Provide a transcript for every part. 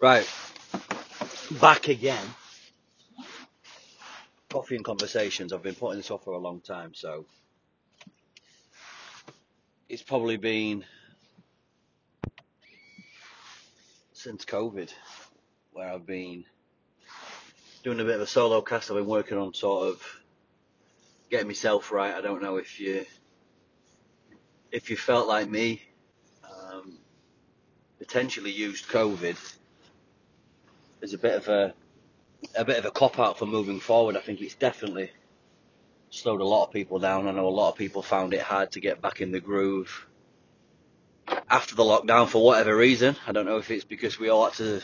Right, back again. Coffee and conversations. I've been putting this off for a long time, so it's probably been since COVID where I've been doing a bit of a solo cast. I've been working on sort of getting myself right. I don't know if you if you felt like me, um, potentially used COVID as a bit of a a bit of a cop out for moving forward. I think it's definitely slowed a lot of people down. I know a lot of people found it hard to get back in the groove after the lockdown for whatever reason. I don't know if it's because we all had to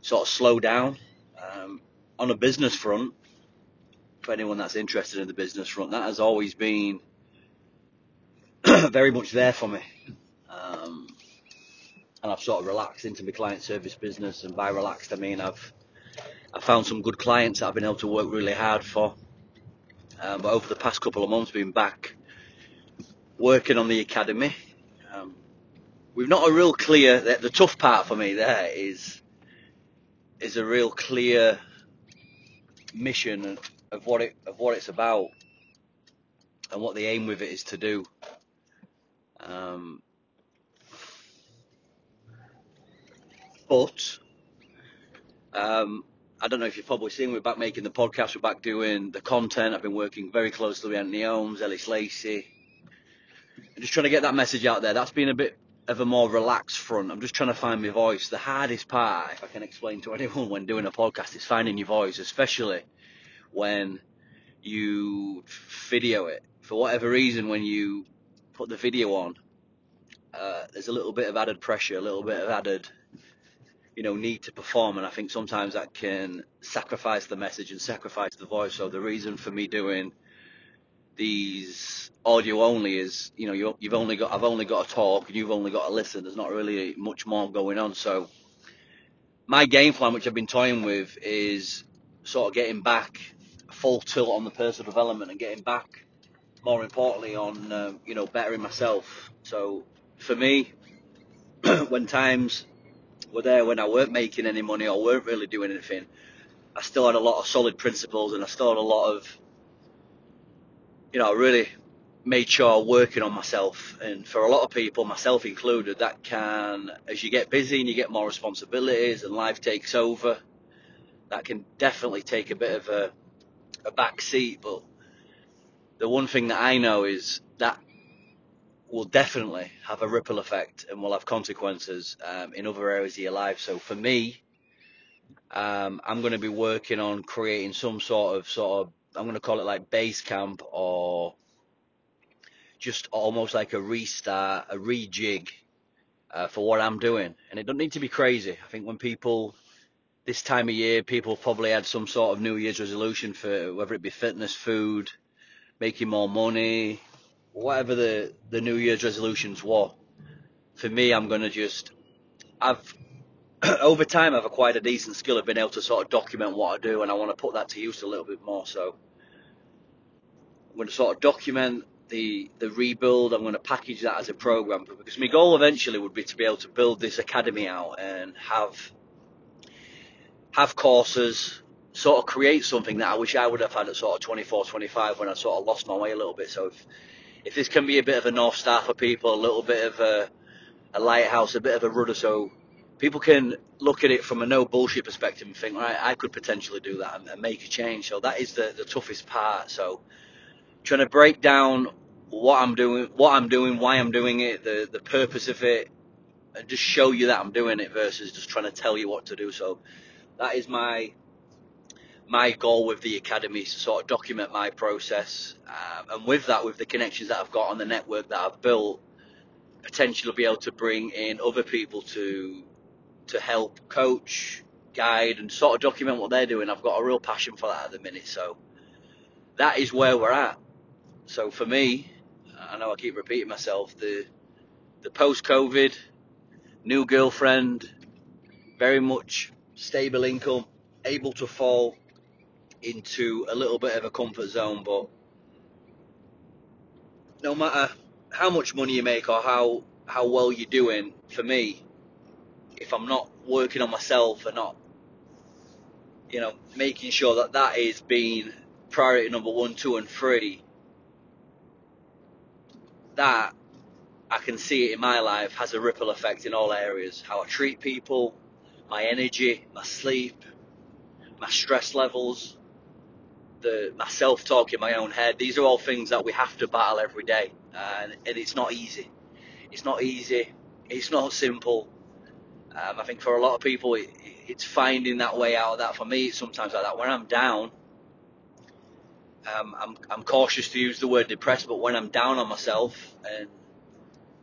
sort of slow down. Um, on a business front, for anyone that's interested in the business front, that has always been very much there for me. And I've sort of relaxed into my client service business, and by relaxed I mean I've I found some good clients that I've been able to work really hard for. Um, but over the past couple of months, been back working on the academy. Um, we've not a real clear. The, the tough part for me there is is a real clear mission of what it of what it's about and what the aim with it is to do. Um, but um, I don't know if you've probably seen we're back making the podcast, we're back doing the content. I've been working very closely with Anthony Holmes, Ellis Lacey, and just trying to get that message out there. That's been a bit of a more relaxed front. I'm just trying to find my voice. The hardest part, if I can explain to anyone when doing a podcast, is finding your voice, especially when you video it. For whatever reason, when you put the video on, uh, there's a little bit of added pressure, a little bit of added, you know, need to perform, and I think sometimes that can sacrifice the message and sacrifice the voice. So the reason for me doing these audio only is, you know, you you've only got, I've only got to talk, and you've only got to listen. There's not really much more going on. So my game plan, which I've been toying with, is sort of getting back full tilt on the personal development and getting back, more importantly, on um, you know bettering myself. So for me, when times were there when I weren't making any money or weren't really doing anything, I still had a lot of solid principles and I still had a lot of, you know, I really made sure working on myself. And for a lot of people, myself included, that can, as you get busy and you get more responsibilities and life takes over, that can definitely take a bit of a, a back seat. But the one thing that I know is that will definitely have a ripple effect and will have consequences um, in other areas of your life. So for me, um, I'm going to be working on creating some sort of sort of I'm going to call it like base camp or just almost like a restart, a rejig uh, for what I'm doing. And it doesn't need to be crazy. I think when people this time of year, people probably had some sort of New Year's resolution for whether it be fitness, food, making more money, whatever the, the New Year's resolutions were, for me, I'm going to just, I've, over time, I've acquired a decent skill of being able to sort of document what I do, and I want to put that to use a little bit more. So I'm going to sort of document the the rebuild. I'm going to package that as a program because my goal eventually would be to be able to build this academy out and have have courses, sort of create something that I wish I would have had at sort of 24, 25 when I sort of lost my way a little bit. So if if this can be a bit of a north star for people, a little bit of a, a lighthouse, a bit of a rudder, so people can look at it from a no bullshit perspective and think, right, I could potentially do that and, and make a change. So that is the, the toughest part. So trying to break down what I'm doing, what I'm doing, why I'm doing it, the the purpose of it, and just show you that I'm doing it versus just trying to tell you what to do. So that is my my goal with the academy is to sort of document my process, um, and with that, with the connections that I've got on the network that I've built, potentially be able to bring in other people to to help coach, guide, and sort of document what they're doing. I've got a real passion for that at the minute, so that is where we're at. So for me, I know I keep repeating myself, the the post-COVID, new girlfriend, very much stable income, able to fall into a little bit of a comfort zone, but no matter how much money you make or how how well you're doing, for me, if I'm not working on myself and not, you know, making sure that that is being priority number one, two, and three, that I can see it in my life has a ripple effect in all areas. How I treat people, my energy, my sleep, my stress levels, the my self talk in my own head. These are all things that we have to battle every day, and, and it's not easy. It's not easy. It's not simple. Um, I think for a lot of people, it, it's finding that way out of that. For me, it's sometimes like that. When I'm down, um, I'm, I'm cautious to use the word depressed, but when I'm down on myself and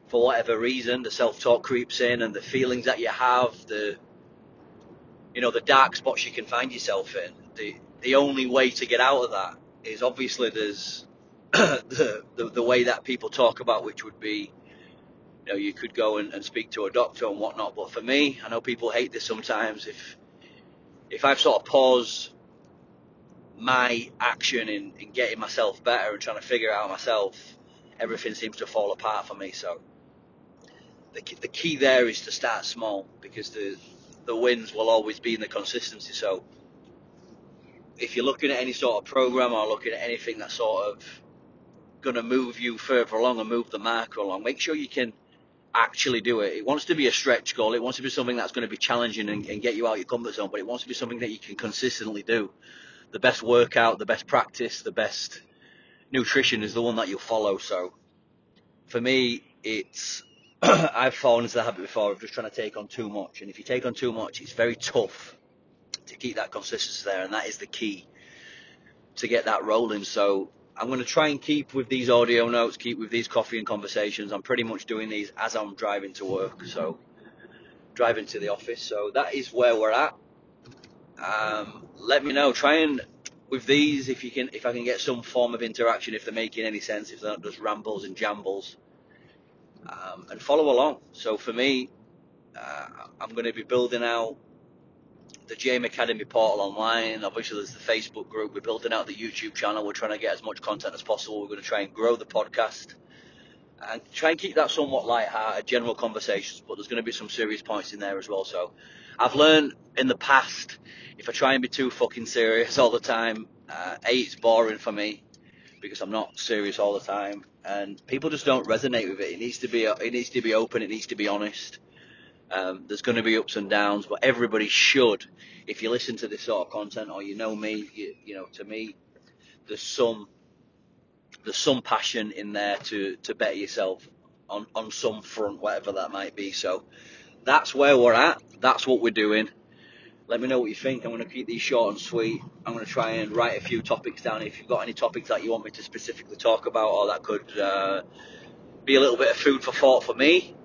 for whatever reason, the self-talk creeps in and the feelings that you have, the, you know, the dark spots you can find yourself in, the, the only way to get out of that is obviously there's the, the, the way that people talk about, which would be, you know, you could go and, and speak to a doctor and whatnot. But for me, I know people hate this sometimes. If if I've sort of paused my action in, in getting myself better and trying to figure out myself, everything seems to fall apart for me. So the, the key there is to start small because the the wins will always be in the consistency. So if you're looking at any sort of program or looking at anything that's sort of going to move you further along and move the marker along, make sure you can actually do it. It wants to be a stretch goal. It wants to be something that's going to be challenging and, and get you out your comfort zone, but it wants to be something that you can consistently do. The best workout, the best practice, the best nutrition is the one that you'll follow. So for me, it's I've fallen into the habit before of just trying to take on too much, and if you take on too much, it's very tough to keep that consistency there, and that is the key to get that rolling. So I'm going to try and keep with these audio notes, keep with these coffee and conversations. I'm pretty much doing these as I'm driving to work, so driving to the office. So that is where we're at. Um, let me know. Try and with these, if you can, if I can get some form of interaction, if they're making any sense, if they're not just rambles and jambles, um, and follow along. So for me, uh, I'm going to be building out the JM Academy portal online. Obviously, there's the Facebook group. We're building out the YouTube channel. We're trying to get as much content as possible. We're going to try and grow the podcast and try and keep that somewhat light-hearted, general conversations. But there's going to be some serious points in there as well. So I've learned in the past if I try and be too fucking serious all the time, uh, a it's boring for me because I'm not serious all the time, and people just don't resonate with it. It needs to be it needs to be open. It needs to be honest. Um, there's going to be ups and downs, but everybody should, if you listen to this sort of content or you know me, you, you know, to me, there's some there's some passion in there to to better yourself on on some front, whatever that might be. So that's where we're at. That's what we're doing. Let me know what you think. I'm going to keep these short and sweet. I'm going to try and write a few topics down. If you've got any topics that you want me to specifically talk about, or that could uh, be a little bit of food for thought for me,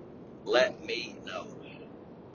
let me know.